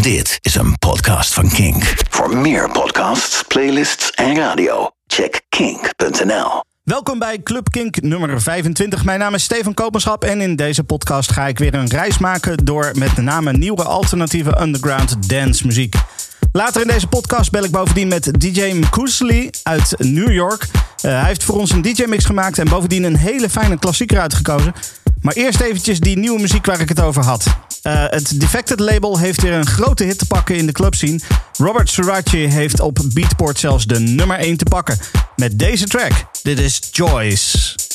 Dit is een podcast van Kink. Voor meer podcasts, playlists en radio, check kink.nl. Welkom bij Club Kink nummer 25. Mijn naam is Steven Kopenschap en in deze podcast ga ik weer een reis maken door met name nieuwe alternatieve underground dance muziek. Later in deze podcast bel ik bovendien met DJ Mkusli uit New York. Uh, hij heeft voor ons een DJ-mix gemaakt en bovendien een hele fijne klassieker uitgekozen. Maar eerst eventjes die nieuwe muziek waar ik het over had. Uh, het Defected label heeft weer een grote hit te pakken in de clubscene. Robert Surace heeft op Beatport zelfs de nummer 1 te pakken. Met deze track. Dit is Joyce.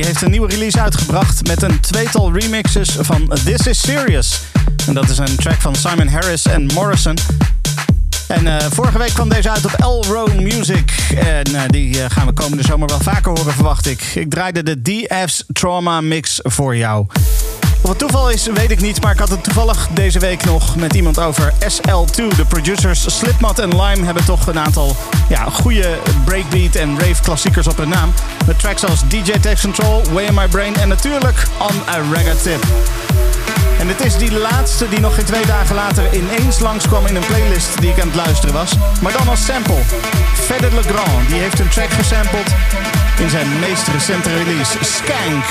Die heeft een nieuwe release uitgebracht met een tweetal remixes van This Is Serious. En dat is een track van Simon Harris en Morrison. En uh, vorige week kwam deze uit op Elro Music. En uh, die uh, gaan we komende zomer wel vaker horen, verwacht ik. Ik draaide de DF's Trauma Mix voor jou. Of het toeval is, weet ik niet, maar ik had het toevallig deze week nog met iemand over SL2. De producers Slipmat en Lime hebben toch een aantal ja, goede breakbeat en rave klassiekers op hun naam. Met tracks als DJ Takes Control, Way in My Brain en natuurlijk On a Reggae Tip. En het is die laatste die nog geen twee dagen later ineens langskwam in een playlist die ik aan het luisteren was. Maar dan als sample. Fede Legrand, die heeft een track gesampled in zijn meest recente release, Skank.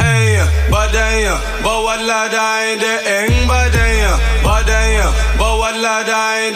Badaya ba walla dai de eng badaya badaya ba walla dai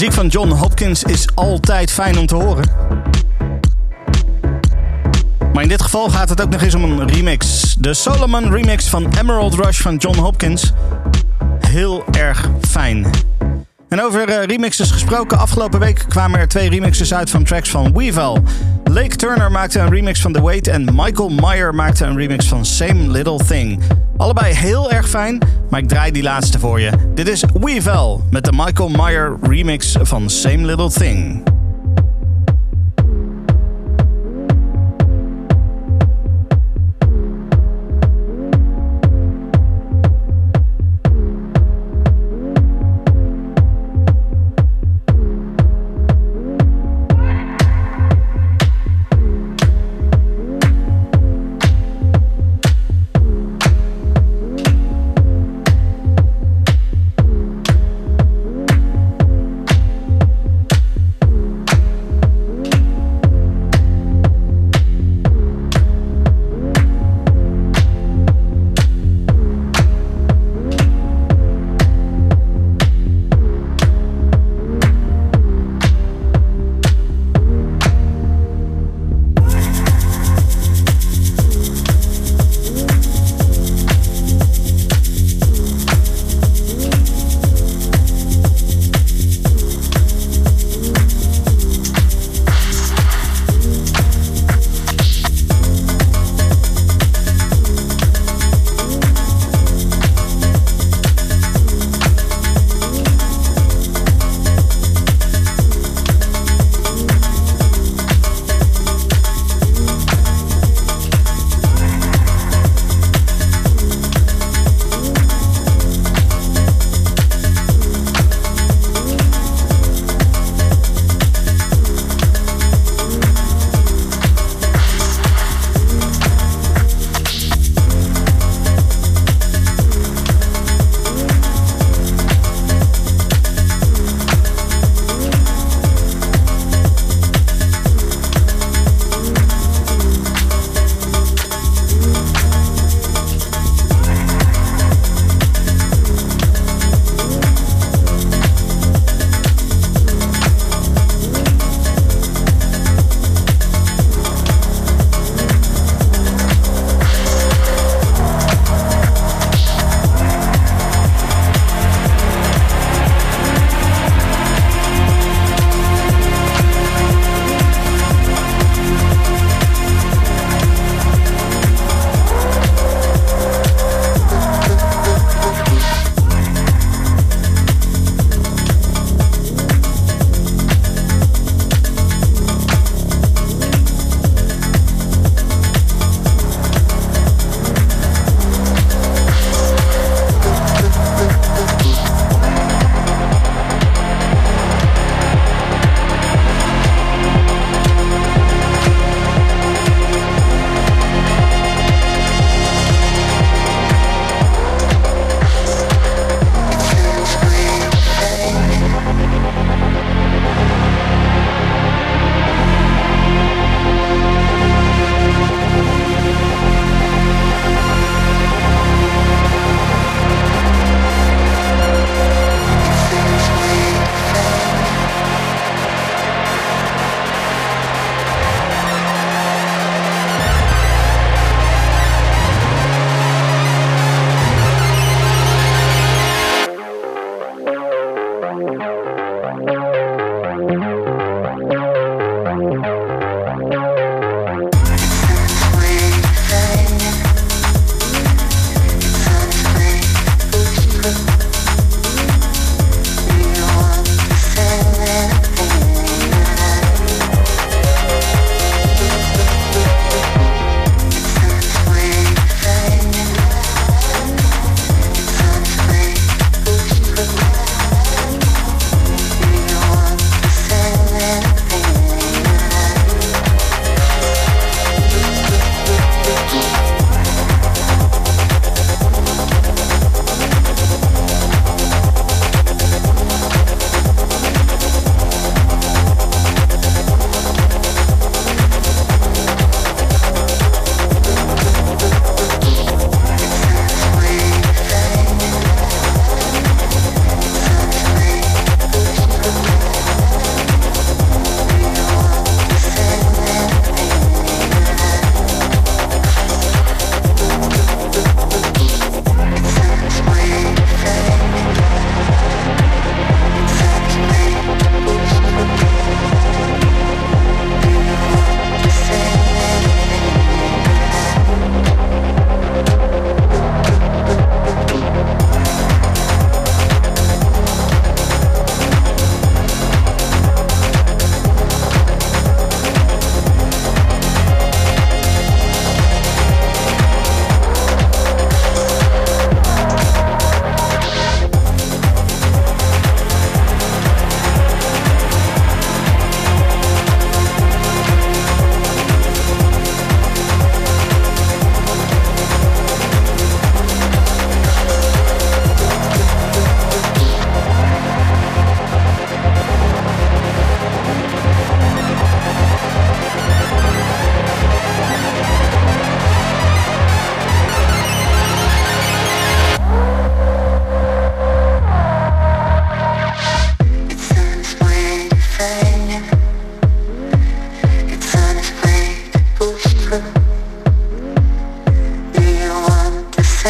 muziek van John Hopkins is altijd fijn om te horen. Maar in dit geval gaat het ook nog eens om een remix. De Solomon remix van Emerald Rush van John Hopkins. Heel erg fijn. En over uh, remixes gesproken, afgelopen week kwamen er twee remixes uit van tracks van Weevil. Lake Turner maakte een remix van The Wait en Michael Meyer maakte een remix van Same Little Thing. Allebei heel erg fijn, maar ik draai die laatste voor je. Dit is Weevil met de Michael Meyer remix van Same Little Thing.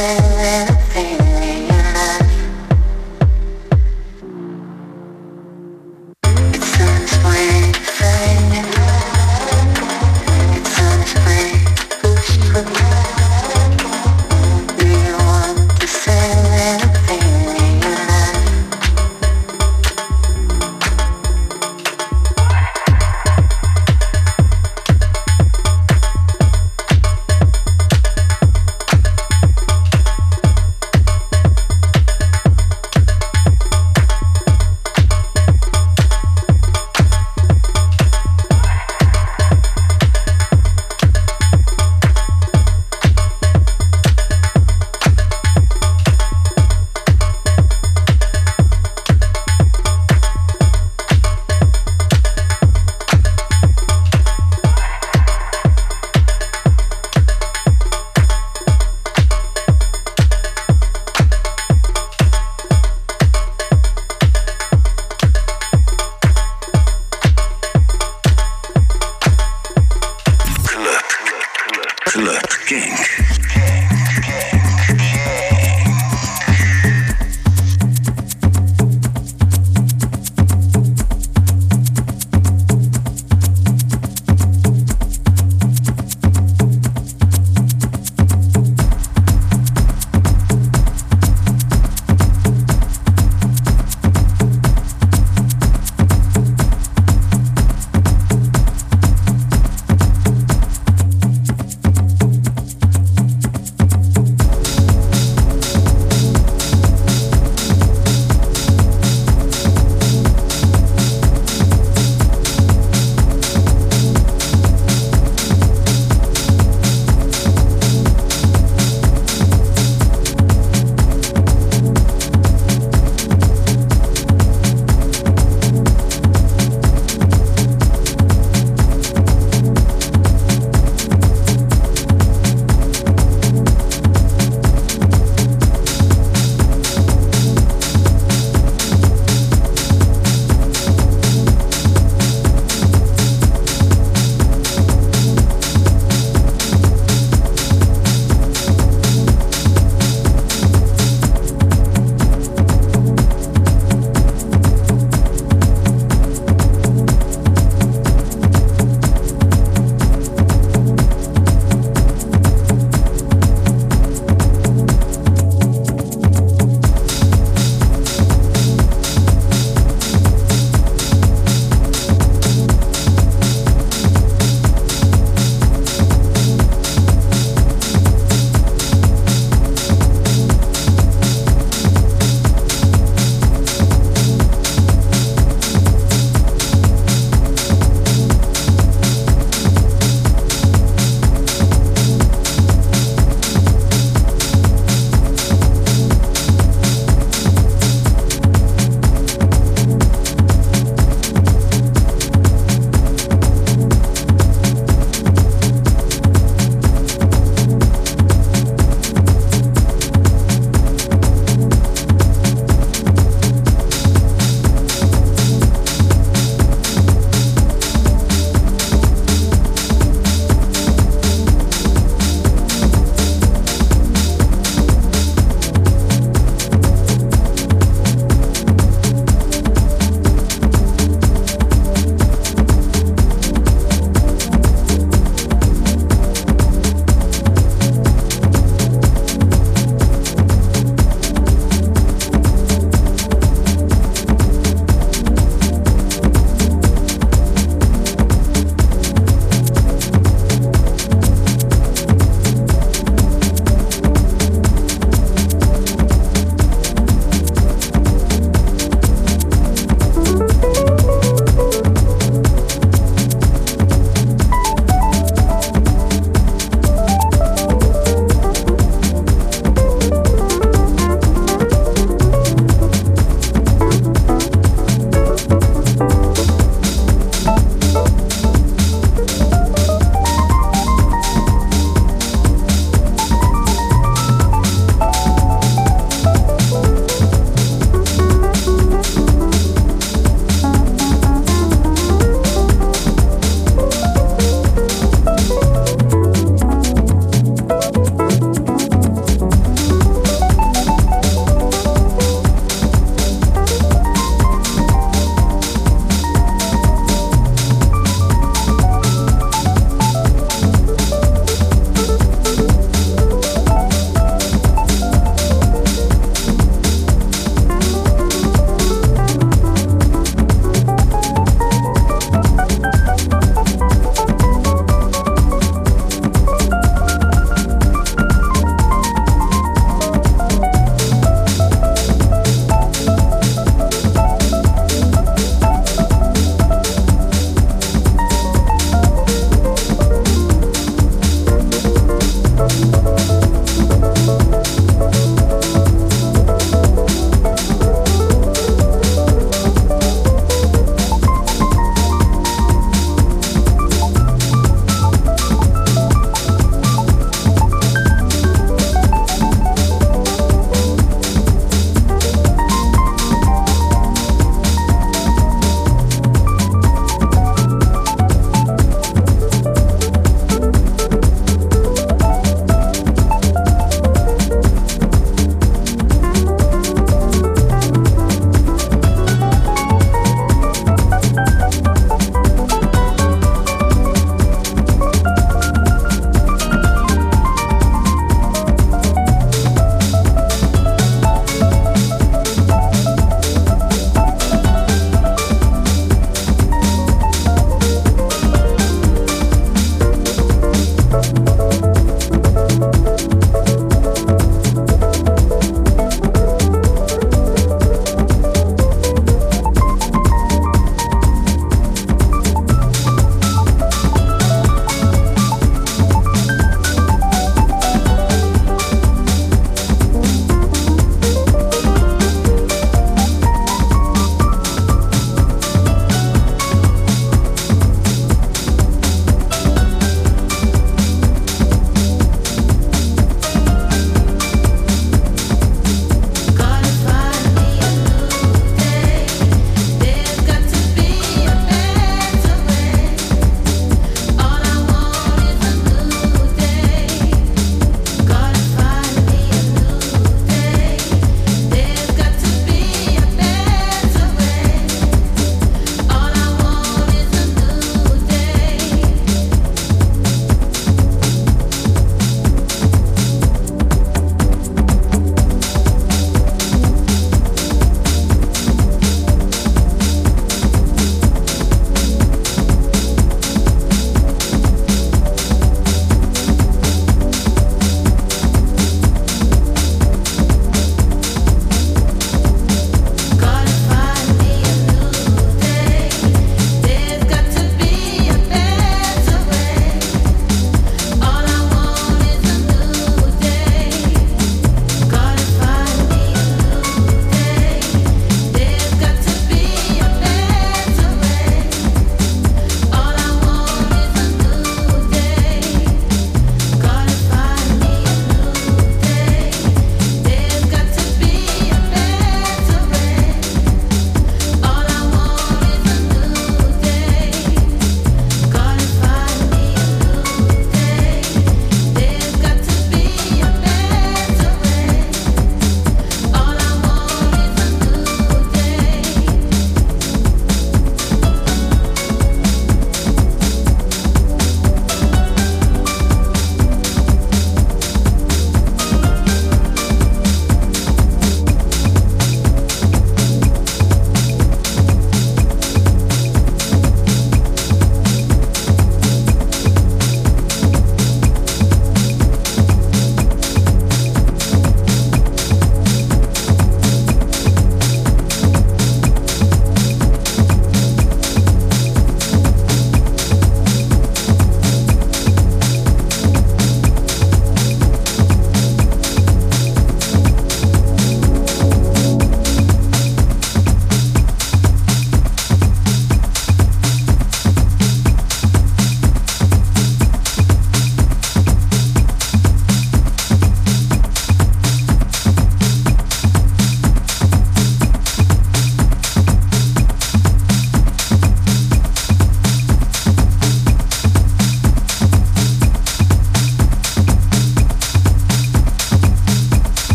bad.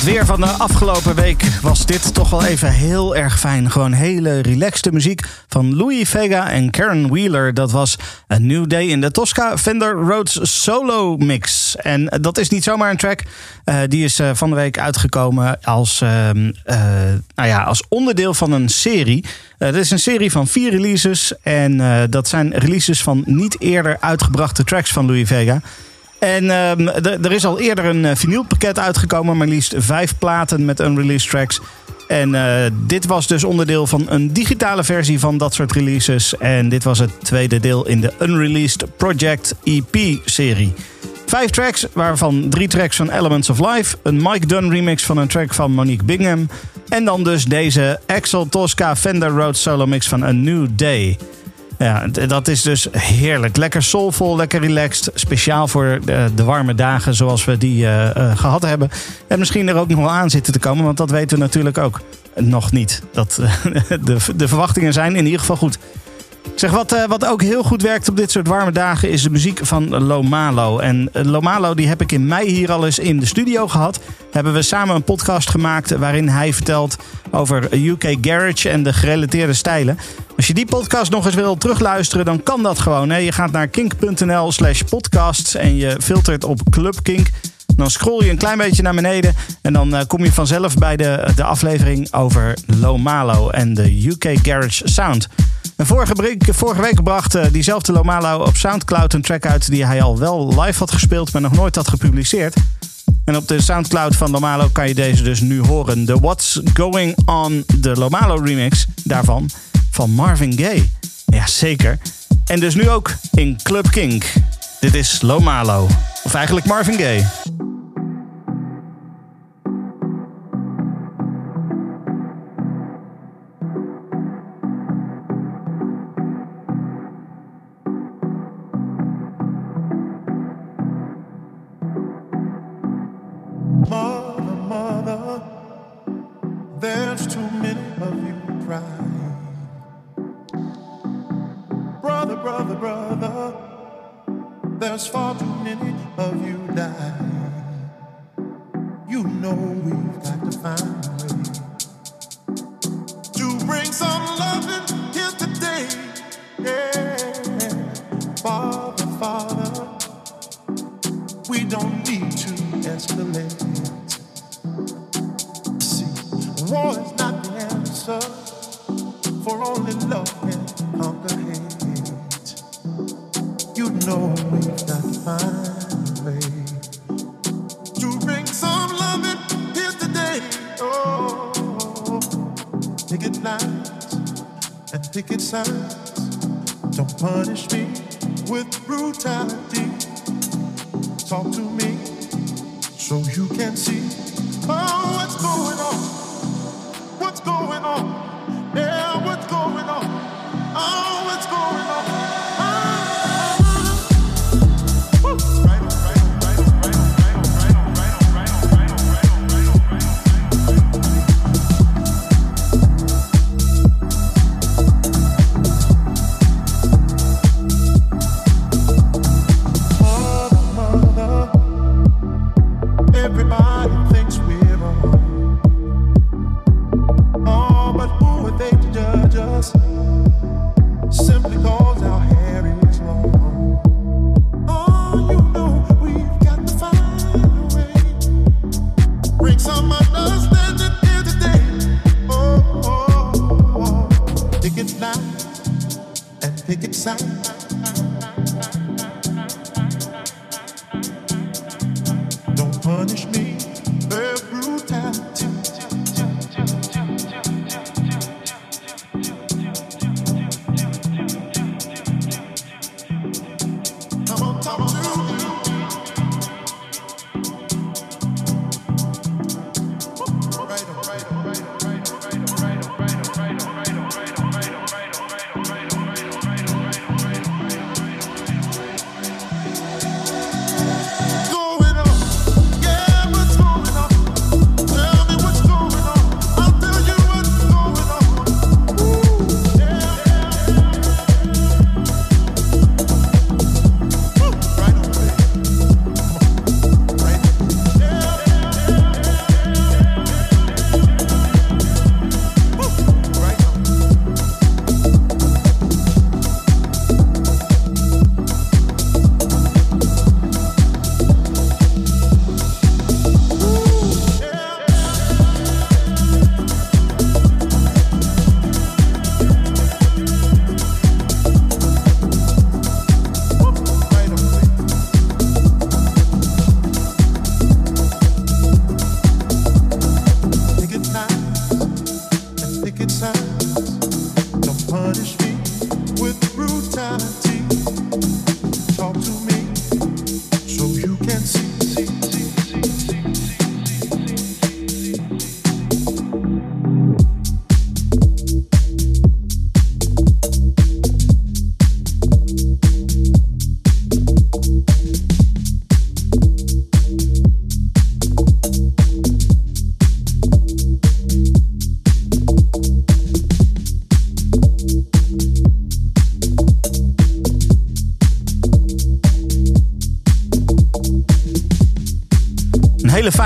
Weer van de afgelopen week was dit toch wel even heel erg fijn. Gewoon hele relaxte muziek van Louis Vega en Karen Wheeler. Dat was A New Day in the Tosca Fender Rhodes Solo Mix. En dat is niet zomaar een track. Uh, die is uh, van de week uitgekomen als, uh, nou ja, als onderdeel van een serie. Het is een serie van vier releases. En dat zijn releases van niet eerder uitgebrachte tracks van Louis Vega. En um, er is al eerder een uh, vinylpakket uitgekomen, maar liefst vijf platen met unreleased tracks. En uh, dit was dus onderdeel van een digitale versie van dat soort releases. En dit was het tweede deel in de Unreleased Project EP-serie. Vijf tracks, waarvan drie tracks van Elements of Life. Een Mike Dunn remix van een track van Monique Bingham. En dan dus deze Axel Tosca Fender Rhodes solo mix van A New Day. Ja, dat is dus heerlijk. Lekker soulvol, lekker relaxed. Speciaal voor de, de warme dagen zoals we die uh, uh, gehad hebben. En misschien er ook nog wel aan zitten te komen, want dat weten we natuurlijk ook nog niet. Dat, de, de verwachtingen zijn in ieder geval goed. Zeg, wat, uh, wat ook heel goed werkt op dit soort warme dagen is de muziek van Lomalo. En Lomalo die heb ik in mei hier al eens in de studio gehad. Hebben we samen een podcast gemaakt waarin hij vertelt over UK Garage en de gerelateerde stijlen. Als je die podcast nog eens wil terugluisteren, dan kan dat gewoon. Hè. Je gaat naar kink.nl slash podcasts en je filtert op Club Kink. Dan scroll je een klein beetje naar beneden en dan uh, kom je vanzelf bij de, de aflevering over Lomalo en de UK Garage Sound. En vorige, week, vorige week bracht uh, diezelfde Lomalo op Soundcloud een track uit die hij al wel live had gespeeld, maar nog nooit had gepubliceerd. En op de Soundcloud van Lomalo kan je deze dus nu horen. De What's Going On, de Lomalo remix daarvan, van Marvin Gaye. Ja, zeker. En dus nu ook in Club Kink. Dit is Lomalo. Of eigenlijk Marvin Gaye.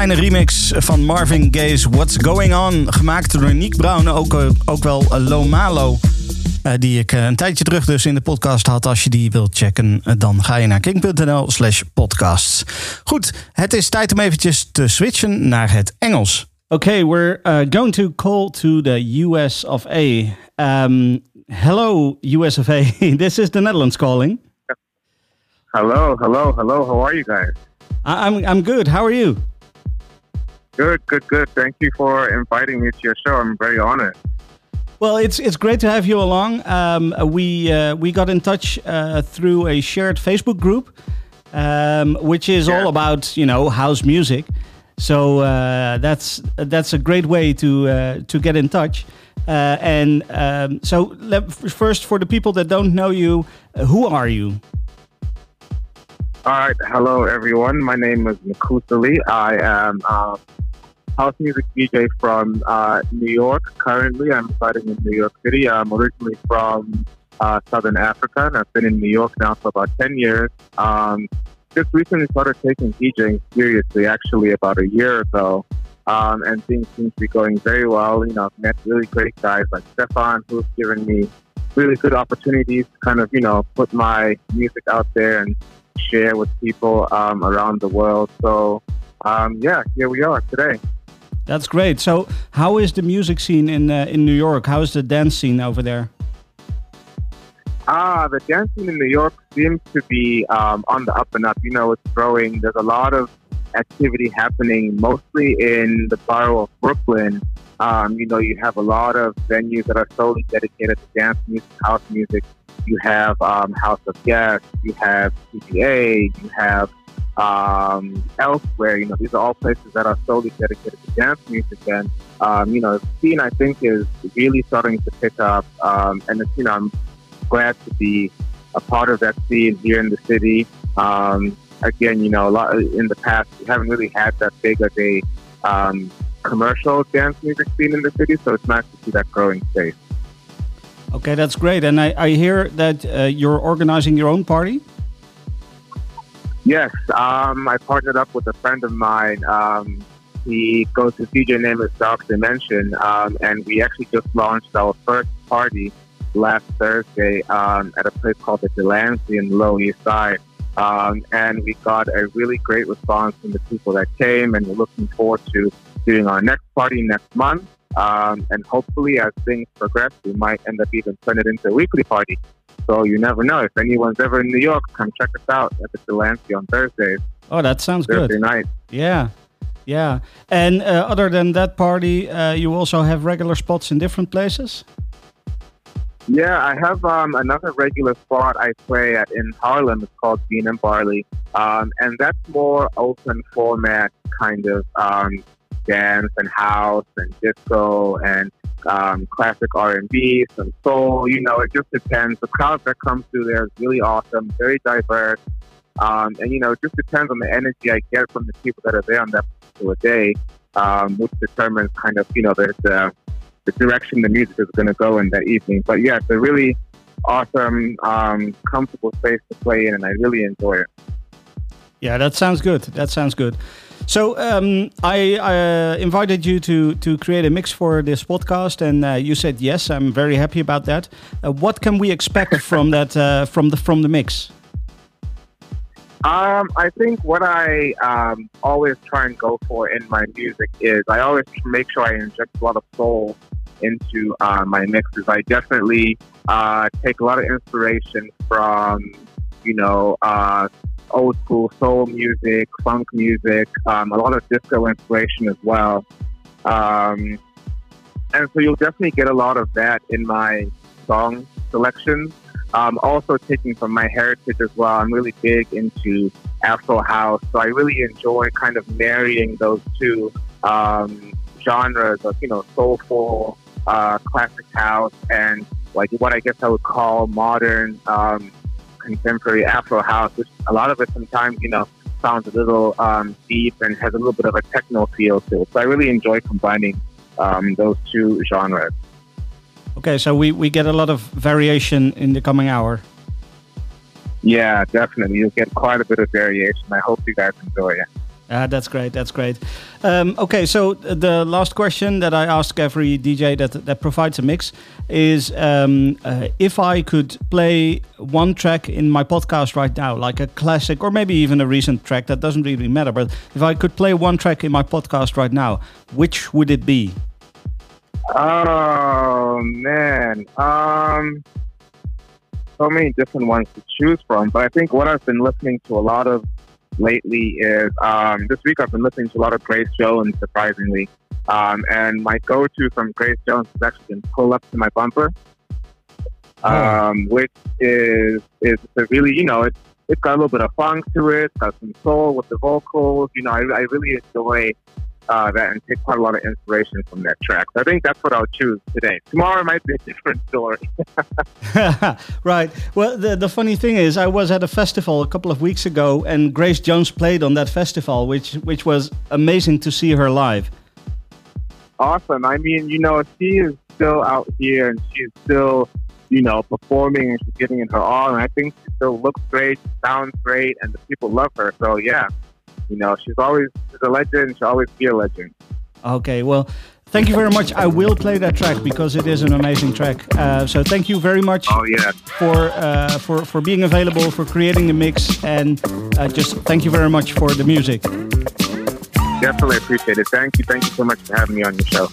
Hele fijne remix van Marvin Gaye's What's Going On. Gemaakt door Nick Brown, ook, uh, ook wel Lo Malo. Uh, die ik een tijdje terug dus in de podcast had. Als je die wilt checken, dan ga je naar king.nl slash podcasts. Goed, het is tijd om eventjes te switchen naar het Engels. Okay, we're uh, going to call to the US of A. Um, hello, US of A. this is the Netherlands calling. Hello, hello, hello. How are you guys? I'm I'm good. How are you? Good, good, good. Thank you for inviting me to your show. I'm very honored. Well, it's it's great to have you along. Um, we uh, we got in touch uh, through a shared Facebook group, um, which is yeah. all about you know house music. So uh, that's that's a great way to uh, to get in touch. Uh, and um, so, first, for the people that don't know you, who are you? All right. Hello, everyone. My name is Mhkuseli. I am house music DJ from uh, New York. Currently, I'm residing in New York City. I'm originally from uh, Southern Africa, and I've been in New York now for about 10 years. Um, just recently started taking DJing seriously, actually, about a year ago. Um, and things seem to be going very well. You know, I've met really great guys like Stefan, who's given me really good opportunities to kind of, you know, put my music out there and share with people um, around the world. So, um, yeah, here we are today. That's great. So, how is the music scene in uh, in New York? How is the dance scene over there? Ah, the dance scene in New York seems to be um, on the up and up. You know, it's growing. There's a lot of activity happening, mostly in the borough of Brooklyn. Um, you know, you have a lot of venues that are solely dedicated to dance music, house music, you have um, House of Yes, you have CPA, you have um, elsewhere. You know, these are all places that are solely dedicated to dance music. And, um, you know, the scene, I think, is really starting to pick up. Um, and, it's, you know, I'm glad to be a part of that scene here in the city. Um, again, you know, a lot in the past, we haven't really had that big of a um, commercial dance music scene in the city. So it's nice to see that growing space. Okay, that's great. And I, I hear that uh, you're organizing your own party. Yes, um, I partnered up with a friend of mine. Um, he goes to DJ is Dark Dimension, um, and we actually just launched our first party last Thursday um, at a place called the Delancey in the Low East Side. Um, and we got a really great response from the people that came, and we're looking forward to doing our next party next month. Um, and hopefully, as things progress, we might end up even turning it into a weekly party. So you never know. If anyone's ever in New York, come check us out at the Delancey on Thursdays. Oh, that sounds good. Thursday good. night. Yeah. Yeah. And uh, other than that party, uh, you also have regular spots in different places? Yeah, I have um, another regular spot I play at in Harlem. It's called Bean and Barley. Um, and that's more open format kind of um, dance and house and disco and um, classic R&B, some soul. You know, it just depends. The crowd that comes through there is really awesome, very diverse. Um, and, you know, it just depends on the energy I get from the people that are there on that particular day, um, which determines kind of, you know, the, the, the direction the music is going to go in that evening. But, yeah, it's a really awesome, um, comfortable space to play in, and I really enjoy it. Yeah, that sounds good. That sounds good. So um, I uh, invited you to to create a mix for this podcast, and uh, you said yes. I'm very happy about that. Uh, what can we expect from that uh, from the from the mix? Um, I think what I um, always try and go for in my music is I always make sure I inject a lot of soul into uh, my mixes. I definitely uh, take a lot of inspiration from you know old school soul music, funk music, um, a lot of disco inspiration as well. Um, and so you'll definitely get a lot of that in my song selection. Um, also taking from my heritage as well. I'm really big into Afro house, so I really enjoy kind of marrying those two um, genres of you know soulful, uh, classic house, and like what I guess I would call modern um, contemporary Afro house, which a lot of it sometimes, you know, sounds a little um, deep and has a little bit of a techno feel to it. So I really enjoy combining um, those two genres. Okay, so we, we get a lot of variation in the coming hour. Yeah, definitely. You'll get quite a bit of variation. I hope you guys enjoy it. Yeah, that's great. That's great. Um, okay, so the last question that I ask every DJ that that provides a mix is um, uh, if I could play one track in my podcast right now, like a classic or maybe even a recent track, that doesn't really matter. But if I could play one track in my podcast right now, which would it be? Oh man, um, so many different ones to choose from. But I think what I've been listening to a lot of lately is um, this week I've been listening to a lot of Grace Jones, surprisingly. Um, and my go-to from Grace Jones has actually been "Pull Up to My Bumper," oh. um, which is is really you know it's it's got a little bit of funk to it, it's got some soul with the vocals. You know, I, I really enjoy uh, that and take quite a lot of inspiration from that track. So I think that's what I'll choose today. Tomorrow might be a different story. right. Well, the, the funny thing is, I was at a festival a couple of weeks ago, and Grace Jones played on that festival, which which was amazing to see her live. Awesome. I mean, you know, she is still out here, and she's still, you know, performing, and she's giving it her all. And I think she still looks great, sounds great, and the people love her. So yeah, you know, she's always she's a legend. She'll always be a legend. Okay, well, thank you very much. I will play that track because it is an amazing track. Uh, so thank you very much. Oh yeah. For uh, for for being available, for creating the mix, and uh, just thank you very much for the music. Definitely appreciate it. Thank you. Thank you so much for having me on your show.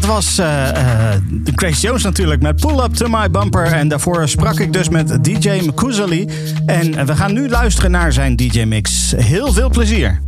Dat was uh, uh, Jones natuurlijk met Pull Up To My Bumper. En daarvoor sprak ik dus met DJ Mkuzali. En we gaan nu luisteren naar zijn DJ-mix. Heel veel plezier.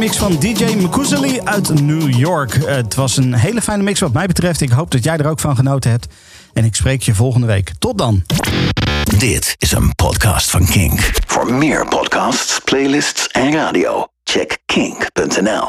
mix van DJ Mkuzeli uit New York. Het was een hele fijne mix wat mij betreft. Ik hoop dat jij er ook van genoten hebt. En ik spreek je volgende week. Tot dan. Dit is een podcast van Kink. Voor meer podcasts, playlists en radio, check kink.nl.